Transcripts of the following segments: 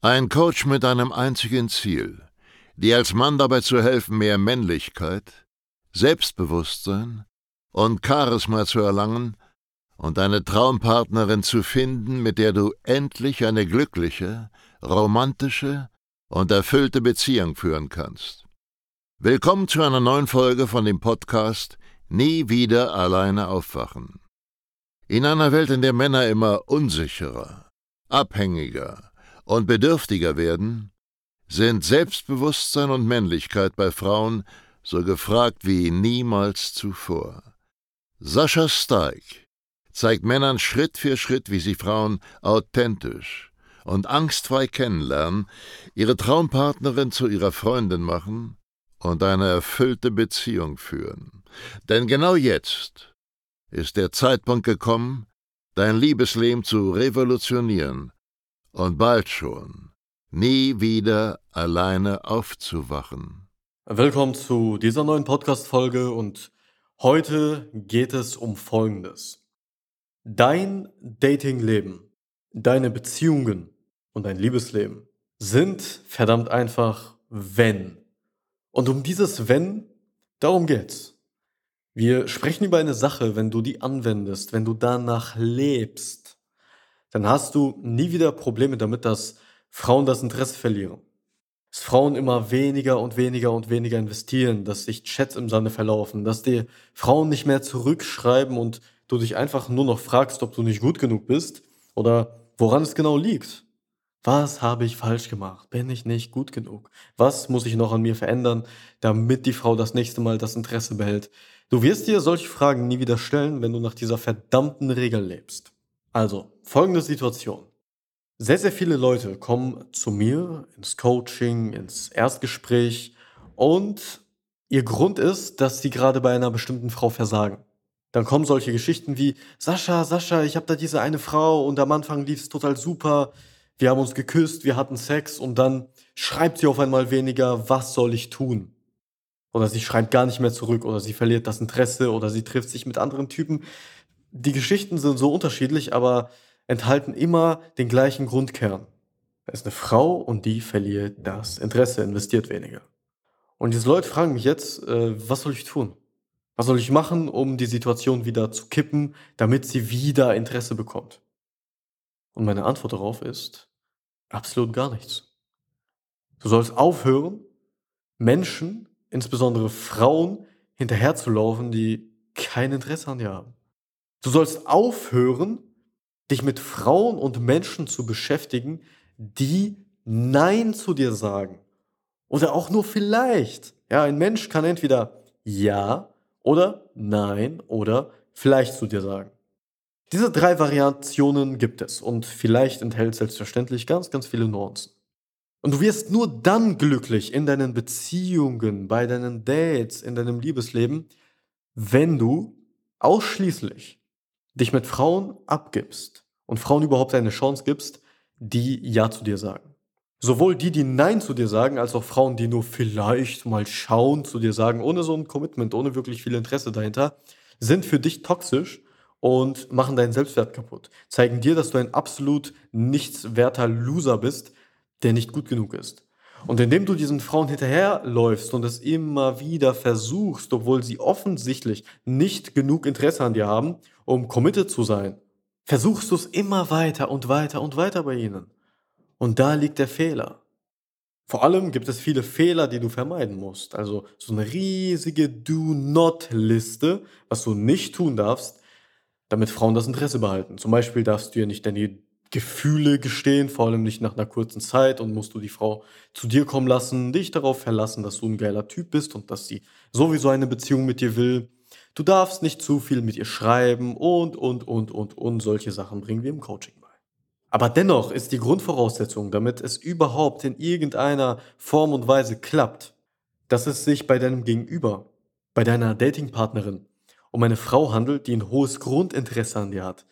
Ein Coach mit einem einzigen Ziel, dir als Mann dabei zu helfen, mehr Männlichkeit, Selbstbewusstsein und Charisma zu erlangen und eine Traumpartnerin zu finden, mit der du endlich eine glückliche, romantische und erfüllte Beziehung führen kannst. Willkommen zu einer neuen Folge von dem Podcast Nie wieder alleine aufwachen. In einer Welt, in der Männer immer unsicherer, abhängiger und bedürftiger werden, sind Selbstbewusstsein und Männlichkeit bei Frauen so gefragt wie niemals zuvor. Sascha Steig zeigt Männern Schritt für Schritt, wie sie Frauen authentisch und angstfrei kennenlernen, ihre Traumpartnerin zu ihrer Freundin machen und eine erfüllte Beziehung führen. Denn genau jetzt ist der Zeitpunkt gekommen, dein Liebesleben zu revolutionieren und bald schon nie wieder alleine aufzuwachen. Willkommen zu dieser neuen Podcast-Folge und heute geht es um Folgendes. Dein Datingleben, deine Beziehungen und dein Liebesleben sind verdammt einfach, wenn und um dieses Wenn, darum geht's. Wir sprechen über eine Sache, wenn du die anwendest, wenn du danach lebst, dann hast du nie wieder Probleme damit, dass Frauen das Interesse verlieren. Dass Frauen immer weniger und weniger und weniger investieren, dass sich Chats im Sande verlaufen, dass dir Frauen nicht mehr zurückschreiben und du dich einfach nur noch fragst, ob du nicht gut genug bist oder woran es genau liegt. Was habe ich falsch gemacht? Bin ich nicht gut genug? Was muss ich noch an mir verändern, damit die Frau das nächste Mal das Interesse behält? Du wirst dir solche Fragen nie wieder stellen, wenn du nach dieser verdammten Regel lebst. Also, folgende Situation. Sehr, sehr viele Leute kommen zu mir ins Coaching, ins Erstgespräch und ihr Grund ist, dass sie gerade bei einer bestimmten Frau versagen. Dann kommen solche Geschichten wie, Sascha, Sascha, ich habe da diese eine Frau und am Anfang lief es total super wir haben uns geküsst, wir hatten Sex und dann schreibt sie auf einmal weniger, was soll ich tun? Oder sie schreibt gar nicht mehr zurück oder sie verliert das Interesse oder sie trifft sich mit anderen Typen. Die Geschichten sind so unterschiedlich, aber enthalten immer den gleichen Grundkern. Da ist eine Frau und die verliert das Interesse, investiert weniger. Und diese Leute fragen mich jetzt, äh, was soll ich tun? Was soll ich machen, um die Situation wieder zu kippen, damit sie wieder Interesse bekommt? Und meine Antwort darauf ist, Absolut gar nichts. Du sollst aufhören, Menschen, insbesondere Frauen, hinterherzulaufen, die kein Interesse an dir haben. Du sollst aufhören, dich mit Frauen und Menschen zu beschäftigen, die Nein zu dir sagen. Oder auch nur vielleicht. Ja, ein Mensch kann entweder Ja oder Nein oder vielleicht zu dir sagen. Diese drei Variationen gibt es und vielleicht enthält selbstverständlich ganz, ganz viele Nuancen. Und du wirst nur dann glücklich in deinen Beziehungen, bei deinen Dates, in deinem Liebesleben, wenn du ausschließlich dich mit Frauen abgibst und Frauen überhaupt eine Chance gibst, die Ja zu dir sagen. Sowohl die, die Nein zu dir sagen, als auch Frauen, die nur vielleicht mal schauen zu dir sagen, ohne so ein Commitment, ohne wirklich viel Interesse dahinter, sind für dich toxisch und machen deinen Selbstwert kaputt. Zeigen dir, dass du ein absolut nichtswerter Loser bist, der nicht gut genug ist. Und indem du diesen Frauen hinterherläufst und es immer wieder versuchst, obwohl sie offensichtlich nicht genug Interesse an dir haben, um committed zu sein, versuchst du es immer weiter und weiter und weiter bei ihnen. Und da liegt der Fehler. Vor allem gibt es viele Fehler, die du vermeiden musst. Also so eine riesige Do-Not-Liste, was du nicht tun darfst, damit Frauen das Interesse behalten. Zum Beispiel darfst du ihr nicht deine Gefühle gestehen, vor allem nicht nach einer kurzen Zeit und musst du die Frau zu dir kommen lassen, dich darauf verlassen, dass du ein geiler Typ bist und dass sie sowieso eine Beziehung mit dir will. Du darfst nicht zu viel mit ihr schreiben und, und, und, und, und solche Sachen bringen wir im Coaching bei. Aber dennoch ist die Grundvoraussetzung, damit es überhaupt in irgendeiner Form und Weise klappt, dass es sich bei deinem Gegenüber, bei deiner Datingpartnerin um eine Frau handelt, die ein hohes Grundinteresse an dir hat.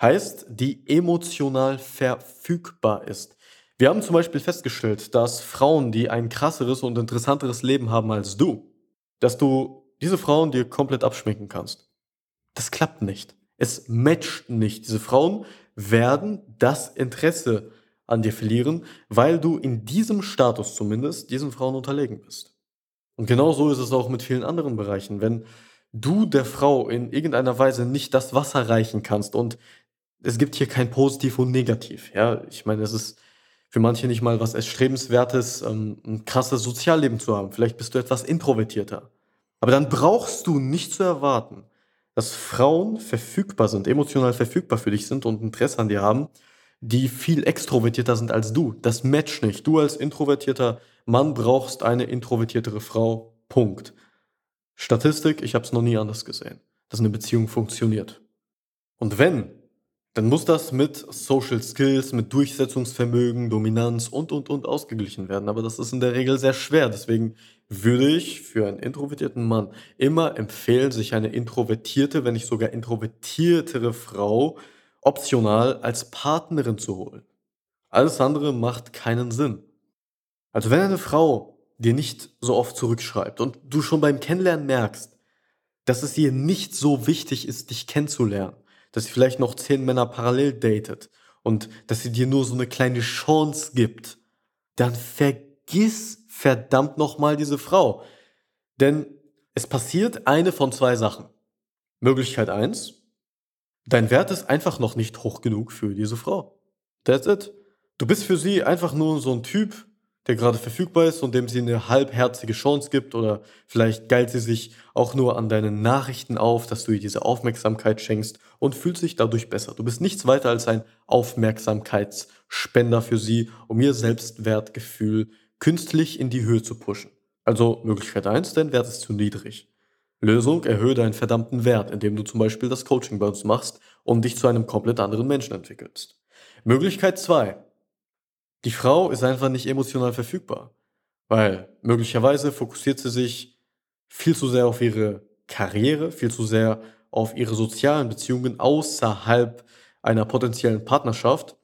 Heißt, die emotional verfügbar ist. Wir haben zum Beispiel festgestellt, dass Frauen, die ein krasseres und interessanteres Leben haben als du, dass du diese Frauen dir komplett abschminken kannst. Das klappt nicht. Es matcht nicht. Diese Frauen werden das Interesse an dir verlieren, weil du in diesem Status zumindest diesen Frauen unterlegen bist. Und genau so ist es auch mit vielen anderen Bereichen. Wenn du der Frau in irgendeiner Weise nicht das Wasser reichen kannst und es gibt hier kein Positiv und Negativ. Ja, ich meine, es ist für manche nicht mal was Erstrebenswertes, ähm, ein krasses Sozialleben zu haben. Vielleicht bist du etwas introvertierter. Aber dann brauchst du nicht zu erwarten, dass Frauen verfügbar sind, emotional verfügbar für dich sind und Interesse an dir haben, die viel extrovertierter sind als du. Das matcht nicht. Du als introvertierter Mann brauchst eine introvertiertere Frau. Punkt. Statistik, ich habe es noch nie anders gesehen, dass eine Beziehung funktioniert. Und wenn dann muss das mit Social Skills, mit Durchsetzungsvermögen, Dominanz und, und, und ausgeglichen werden. Aber das ist in der Regel sehr schwer. Deswegen würde ich für einen introvertierten Mann immer empfehlen, sich eine introvertierte, wenn nicht sogar introvertiertere Frau optional als Partnerin zu holen. Alles andere macht keinen Sinn. Also wenn eine Frau dir nicht so oft zurückschreibt und du schon beim Kennenlernen merkst, dass es ihr nicht so wichtig ist, dich kennenzulernen, dass sie vielleicht noch zehn Männer parallel datet und dass sie dir nur so eine kleine Chance gibt, dann vergiss verdammt nochmal diese Frau. Denn es passiert eine von zwei Sachen. Möglichkeit eins: Dein Wert ist einfach noch nicht hoch genug für diese Frau. That's it. Du bist für sie einfach nur so ein Typ, der gerade verfügbar ist und dem sie eine halbherzige Chance gibt oder vielleicht geilt sie sich auch nur an deinen Nachrichten auf, dass du ihr diese Aufmerksamkeit schenkst und fühlt sich dadurch besser. Du bist nichts weiter als ein Aufmerksamkeitsspender für sie, um ihr Selbstwertgefühl künstlich in die Höhe zu pushen. Also Möglichkeit eins: dein Wert ist zu niedrig. Lösung, erhöhe deinen verdammten Wert, indem du zum Beispiel das Coaching bei uns machst und dich zu einem komplett anderen Menschen entwickelst. Möglichkeit zwei: die Frau ist einfach nicht emotional verfügbar, weil möglicherweise fokussiert sie sich viel zu sehr auf ihre Karriere, viel zu sehr auf ihre sozialen Beziehungen außerhalb einer potenziellen Partnerschaft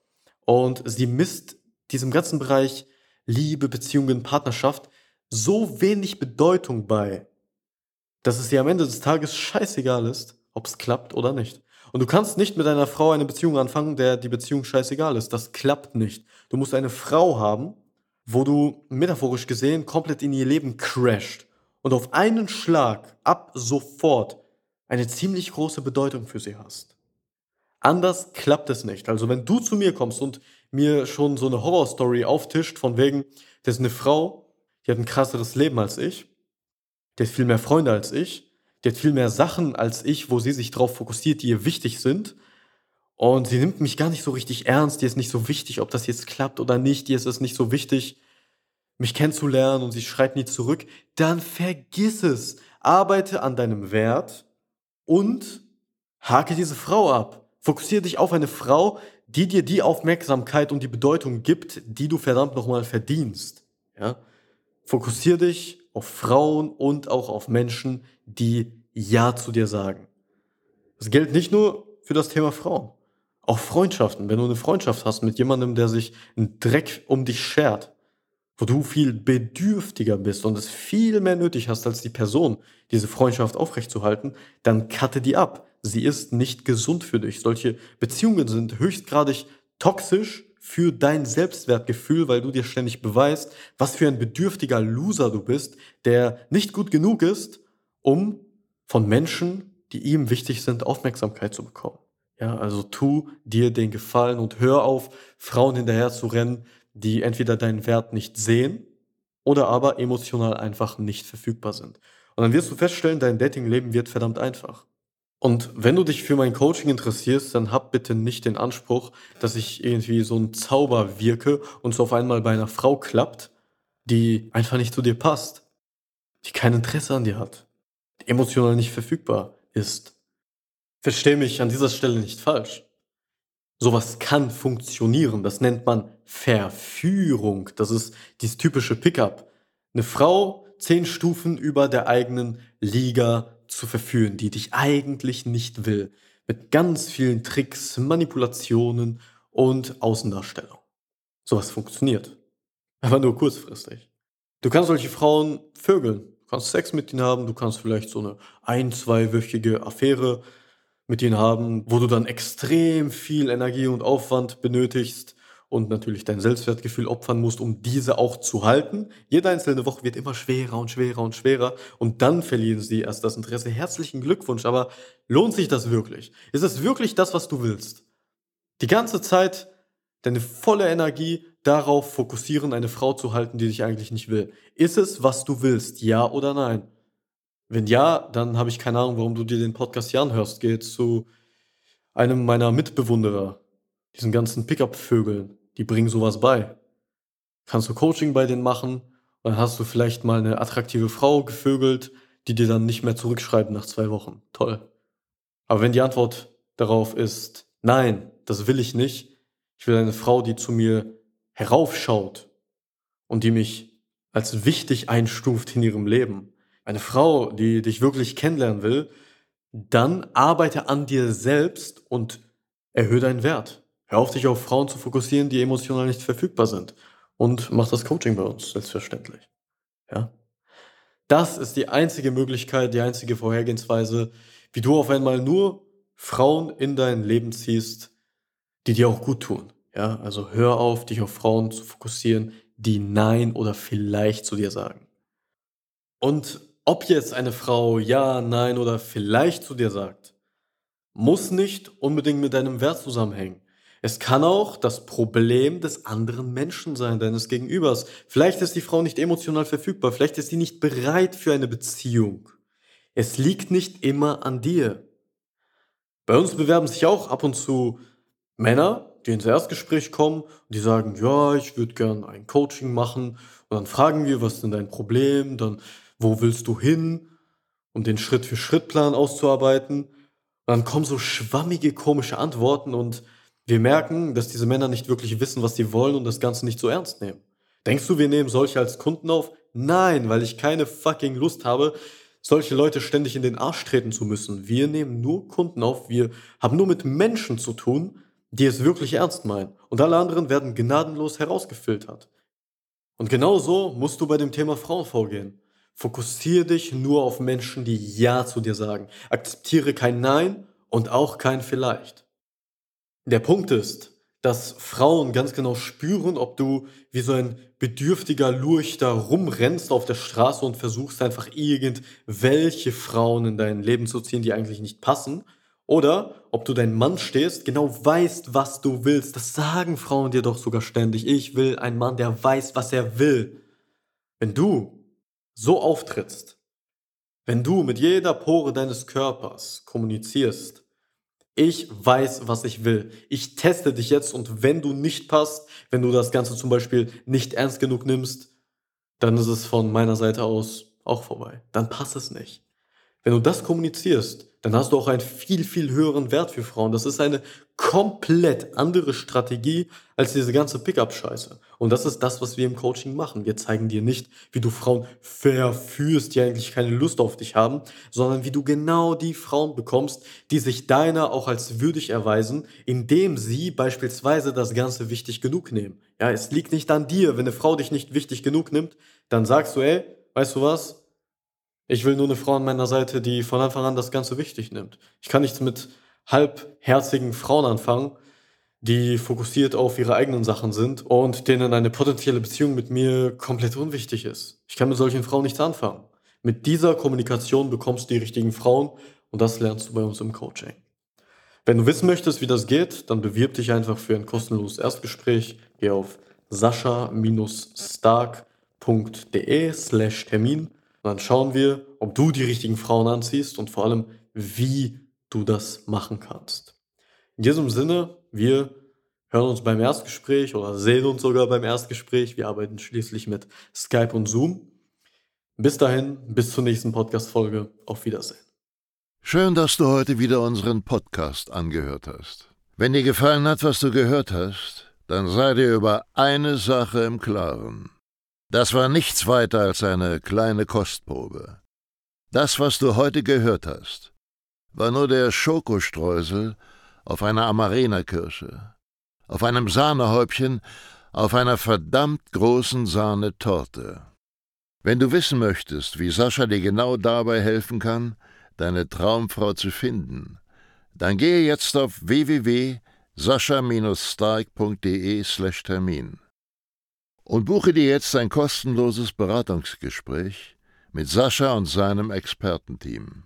und sie misst diesem ganzen Bereich Liebe, Beziehungen, Partnerschaft so wenig Bedeutung bei, dass es ihr am Ende des Tages scheißegal ist, ob es klappt oder nicht. Und du kannst nicht mit einer Frau eine Beziehung anfangen, der die Beziehung scheißegal ist. Das klappt nicht. Du musst eine Frau haben, wo du metaphorisch gesehen komplett in ihr Leben crasht und auf einen Schlag ab sofort eine ziemlich große Bedeutung für sie hast. Anders klappt es nicht. Also wenn du zu mir kommst und mir schon so eine Horrorstory auftischt, von wegen, das ist eine Frau, die hat ein krasseres Leben als ich, die hat viel mehr Freunde als ich, die hat viel mehr Sachen als ich, wo sie sich darauf fokussiert, die ihr wichtig sind. Und sie nimmt mich gar nicht so richtig ernst. Ihr ist nicht so wichtig, ob das jetzt klappt oder nicht. Ihr ist es nicht so wichtig, mich kennenzulernen und sie schreibt nie zurück. Dann vergiss es. Arbeite an deinem Wert und hake diese Frau ab. Fokussiere dich auf eine Frau, die dir die Aufmerksamkeit und die Bedeutung gibt, die du verdammt nochmal verdienst. Ja? Fokussiere dich auf Frauen und auch auf Menschen, die Ja zu dir sagen. Das gilt nicht nur für das Thema Frauen. Auch Freundschaften. Wenn du eine Freundschaft hast mit jemandem, der sich einen Dreck um dich schert, wo du viel bedürftiger bist und es viel mehr nötig hast als die Person, diese Freundschaft aufrechtzuerhalten, dann cutte die ab. Sie ist nicht gesund für dich. Solche Beziehungen sind höchstgradig toxisch für dein Selbstwertgefühl, weil du dir ständig beweist, was für ein bedürftiger Loser du bist, der nicht gut genug ist, um von Menschen, die ihm wichtig sind, Aufmerksamkeit zu bekommen. Ja, also tu dir den Gefallen und hör auf, Frauen hinterher zu rennen, die entweder deinen Wert nicht sehen oder aber emotional einfach nicht verfügbar sind. Und dann wirst du feststellen, dein Datingleben wird verdammt einfach. Und wenn du dich für mein Coaching interessierst, dann hab bitte nicht den Anspruch, dass ich irgendwie so ein Zauber wirke und es auf einmal bei einer Frau klappt, die einfach nicht zu dir passt, die kein Interesse an dir hat, die emotional nicht verfügbar ist. Versteh mich an dieser Stelle nicht falsch. Sowas kann funktionieren. Das nennt man Verführung. Das ist dieses typische Pickup. Eine Frau zehn Stufen über der eigenen Liga zu verführen, die dich eigentlich nicht will. Mit ganz vielen Tricks, Manipulationen und Außendarstellung. Sowas funktioniert. Aber nur kurzfristig. Du kannst solche Frauen vögeln. Du kannst Sex mit ihnen haben, du kannst vielleicht so eine ein-, zweiwöchige Affäre mit ihnen haben, wo du dann extrem viel Energie und Aufwand benötigst und natürlich dein Selbstwertgefühl opfern musst, um diese auch zu halten. Jede einzelne Woche wird immer schwerer und schwerer und schwerer und dann verlieren sie erst das Interesse. Herzlichen Glückwunsch, aber lohnt sich das wirklich? Ist es wirklich das, was du willst? Die ganze Zeit deine volle Energie darauf fokussieren, eine Frau zu halten, die dich eigentlich nicht will. Ist es, was du willst? Ja oder nein? Wenn ja, dann habe ich keine Ahnung, warum du dir den Podcast hier anhörst. Geh zu einem meiner Mitbewunderer, diesen ganzen Pickup-Vögeln, die bringen sowas bei. Kannst du Coaching bei denen machen, dann hast du vielleicht mal eine attraktive Frau gevögelt, die dir dann nicht mehr zurückschreibt nach zwei Wochen. Toll. Aber wenn die Antwort darauf ist, nein, das will ich nicht, ich will eine Frau, die zu mir heraufschaut und die mich als wichtig einstuft in ihrem Leben, eine Frau, die dich wirklich kennenlernen will, dann arbeite an dir selbst und erhöhe deinen Wert. Hör auf, dich auf Frauen zu fokussieren, die emotional nicht verfügbar sind. Und mach das Coaching bei uns, selbstverständlich. Ja? Das ist die einzige Möglichkeit, die einzige Vorhergehensweise, wie du auf einmal nur Frauen in dein Leben ziehst, die dir auch gut tun. Ja, also hör auf, dich auf Frauen zu fokussieren, die Nein oder vielleicht zu dir sagen. Und ob jetzt eine Frau Ja, Nein oder vielleicht zu dir sagt, muss nicht unbedingt mit deinem Wert zusammenhängen. Es kann auch das Problem des anderen Menschen sein, deines Gegenübers. Vielleicht ist die Frau nicht emotional verfügbar, vielleicht ist sie nicht bereit für eine Beziehung. Es liegt nicht immer an dir. Bei uns bewerben sich auch ab und zu Männer, die ins Erstgespräch kommen und die sagen, ja, ich würde gern ein Coaching machen. Und dann fragen wir, was ist denn dein Problem? Dann wo willst du hin, um den Schritt-für-Schritt-Plan auszuarbeiten. Und dann kommen so schwammige, komische Antworten und wir merken, dass diese Männer nicht wirklich wissen, was sie wollen und das Ganze nicht so ernst nehmen. Denkst du, wir nehmen solche als Kunden auf? Nein, weil ich keine fucking Lust habe, solche Leute ständig in den Arsch treten zu müssen. Wir nehmen nur Kunden auf, wir haben nur mit Menschen zu tun, die es wirklich ernst meinen. Und alle anderen werden gnadenlos herausgefiltert. Und genau so musst du bei dem Thema Frauen vorgehen. Fokussiere dich nur auf Menschen, die Ja zu dir sagen. Akzeptiere kein Nein und auch kein Vielleicht. Der Punkt ist, dass Frauen ganz genau spüren, ob du wie so ein bedürftiger Lurchter rumrennst auf der Straße und versuchst einfach irgendwelche Frauen in dein Leben zu ziehen, die eigentlich nicht passen. Oder ob du dein Mann stehst, genau weißt, was du willst. Das sagen Frauen dir doch sogar ständig. Ich will einen Mann, der weiß, was er will. Wenn du so auftrittst, wenn du mit jeder Pore deines Körpers kommunizierst, ich weiß, was ich will. Ich teste dich jetzt und wenn du nicht passt, wenn du das Ganze zum Beispiel nicht ernst genug nimmst, dann ist es von meiner Seite aus auch vorbei. Dann passt es nicht. Wenn du das kommunizierst, dann hast du auch einen viel, viel höheren Wert für Frauen. Das ist eine komplett andere Strategie als diese ganze Pickup-Scheiße. Und das ist das, was wir im Coaching machen. Wir zeigen dir nicht, wie du Frauen verführst, die eigentlich keine Lust auf dich haben, sondern wie du genau die Frauen bekommst, die sich deiner auch als würdig erweisen, indem sie beispielsweise das Ganze wichtig genug nehmen. Ja, es liegt nicht an dir. Wenn eine Frau dich nicht wichtig genug nimmt, dann sagst du, ey, weißt du was? Ich will nur eine Frau an meiner Seite, die von Anfang an das Ganze wichtig nimmt. Ich kann nichts mit halbherzigen Frauen anfangen, die fokussiert auf ihre eigenen Sachen sind und denen eine potenzielle Beziehung mit mir komplett unwichtig ist. Ich kann mit solchen Frauen nichts anfangen. Mit dieser Kommunikation bekommst du die richtigen Frauen und das lernst du bei uns im Coaching. Wenn du wissen möchtest, wie das geht, dann bewirb dich einfach für ein kostenloses Erstgespräch. Geh auf sascha-stark.de slash Termin und dann schauen wir, ob du die richtigen Frauen anziehst und vor allem, wie du das machen kannst. In diesem Sinne, wir hören uns beim Erstgespräch oder sehen uns sogar beim Erstgespräch. Wir arbeiten schließlich mit Skype und Zoom. Bis dahin, bis zur nächsten Podcast-Folge. Auf Wiedersehen. Schön, dass du heute wieder unseren Podcast angehört hast. Wenn dir gefallen hat, was du gehört hast, dann sei dir über eine Sache im Klaren. Das war nichts weiter als eine kleine Kostprobe. Das, was du heute gehört hast, war nur der Schokostreusel auf einer Amarena-Kirsche, auf einem Sahnehäubchen, auf einer verdammt großen Sahnetorte. Wenn du wissen möchtest, wie Sascha dir genau dabei helfen kann, deine Traumfrau zu finden, dann gehe jetzt auf www sascha-stark.de/termin und buche dir jetzt ein kostenloses Beratungsgespräch mit Sascha und seinem Expertenteam.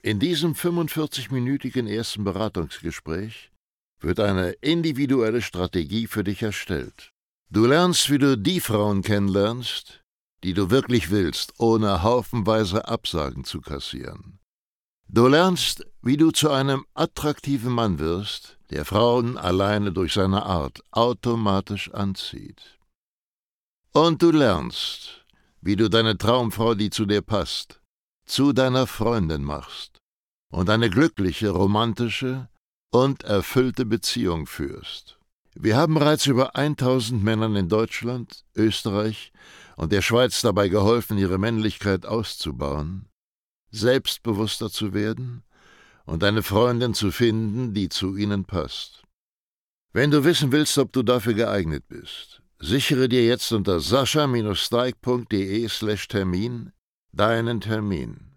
In diesem 45-minütigen ersten Beratungsgespräch wird eine individuelle Strategie für dich erstellt. Du lernst, wie du die Frauen kennenlernst, die du wirklich willst, ohne haufenweise Absagen zu kassieren. Du lernst, wie du zu einem attraktiven Mann wirst, der Frauen alleine durch seine Art automatisch anzieht. Und du lernst, wie du deine Traumfrau, die zu dir passt, zu deiner Freundin machst und eine glückliche, romantische und erfüllte Beziehung führst. Wir haben bereits über 1000 Männern in Deutschland, Österreich und der Schweiz dabei geholfen, ihre Männlichkeit auszubauen selbstbewusster zu werden und eine Freundin zu finden, die zu ihnen passt. Wenn du wissen willst, ob du dafür geeignet bist, sichere dir jetzt unter sascha-steig.de/termin deinen Termin.